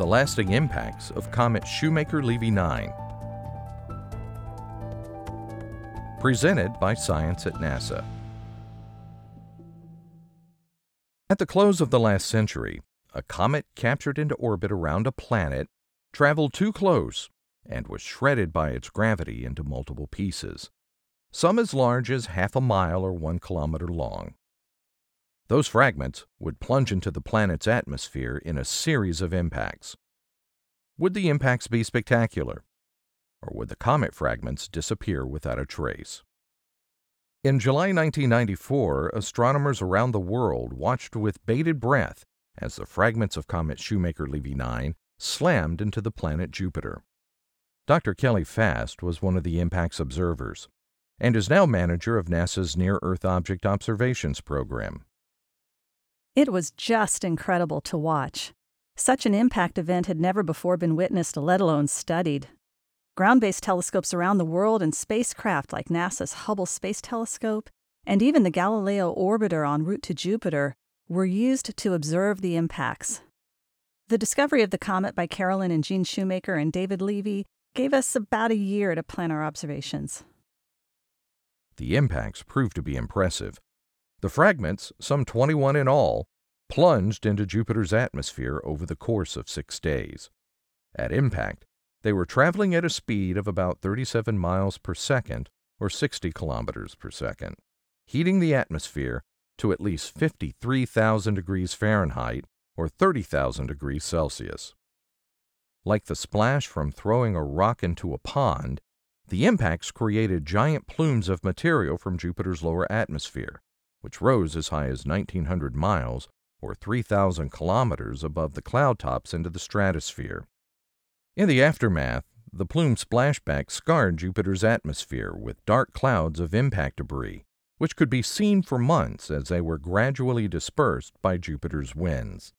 The lasting impacts of comet Shoemaker-Levy 9. Presented by Science at NASA. At the close of the last century, a comet captured into orbit around a planet traveled too close and was shredded by its gravity into multiple pieces, some as large as half a mile or one kilometer long. Those fragments would plunge into the planet's atmosphere in a series of impacts. Would the impacts be spectacular? Or would the comet fragments disappear without a trace? In July 1994, astronomers around the world watched with bated breath as the fragments of comet Shoemaker-Levy 9 slammed into the planet Jupiter. Dr. Kelly Fast was one of the impact's observers and is now manager of NASA's Near Earth Object Observations program. It was just incredible to watch. Such an impact event had never before been witnessed, let alone studied. Ground based telescopes around the world and spacecraft like NASA's Hubble Space Telescope and even the Galileo orbiter en route to Jupiter were used to observe the impacts. The discovery of the comet by Carolyn and Gene Shoemaker and David Levy gave us about a year to plan our observations. The impacts proved to be impressive, the fragments, some 21 in all, plunged into Jupiter's atmosphere over the course of six days. At impact, they were traveling at a speed of about 37 miles per second or 60 kilometers per second, heating the atmosphere to at least 53,000 degrees Fahrenheit or 30,000 degrees Celsius. Like the splash from throwing a rock into a pond, the impacts created giant plumes of material from Jupiter's lower atmosphere, which rose as high as 1,900 miles or 3,000 kilometers above the cloud tops into the stratosphere. In the aftermath, the plume splashback scarred Jupiter's atmosphere with dark clouds of impact debris, which could be seen for months as they were gradually dispersed by Jupiter's winds.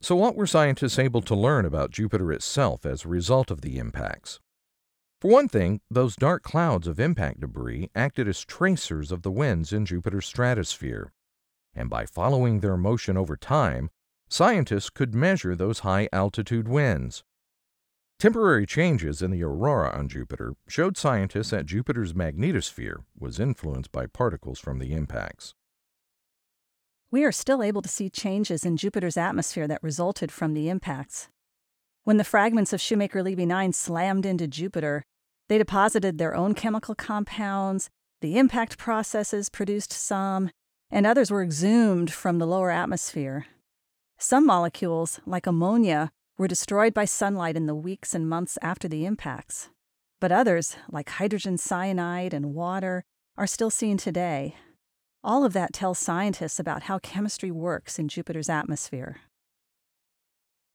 So, what were scientists able to learn about Jupiter itself as a result of the impacts? For one thing, those dark clouds of impact debris acted as tracers of the winds in Jupiter's stratosphere, and by following their motion over time, scientists could measure those high altitude winds. Temporary changes in the aurora on Jupiter showed scientists that Jupiter's magnetosphere was influenced by particles from the impacts. We are still able to see changes in Jupiter's atmosphere that resulted from the impacts. When the fragments of Shoemaker Levy 9 slammed into Jupiter, they deposited their own chemical compounds, the impact processes produced some, and others were exhumed from the lower atmosphere. Some molecules, like ammonia, were destroyed by sunlight in the weeks and months after the impacts. But others, like hydrogen cyanide and water, are still seen today. All of that tells scientists about how chemistry works in Jupiter's atmosphere.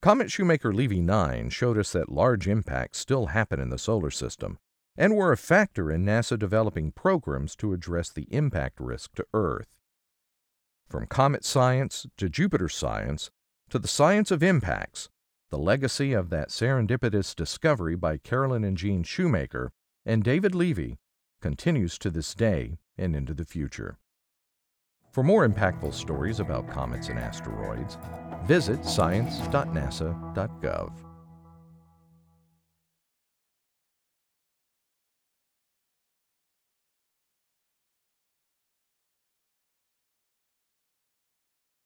Comet Shoemaker Levy 9 showed us that large impacts still happen in the solar system, and were a factor in NASA developing programs to address the impact risk to Earth. From comet science to Jupiter science to the science of impacts, the legacy of that serendipitous discovery by Carolyn and Gene Shoemaker and David Levy continues to this day and into the future. For more impactful stories about comets and asteroids, visit science.nasa.gov.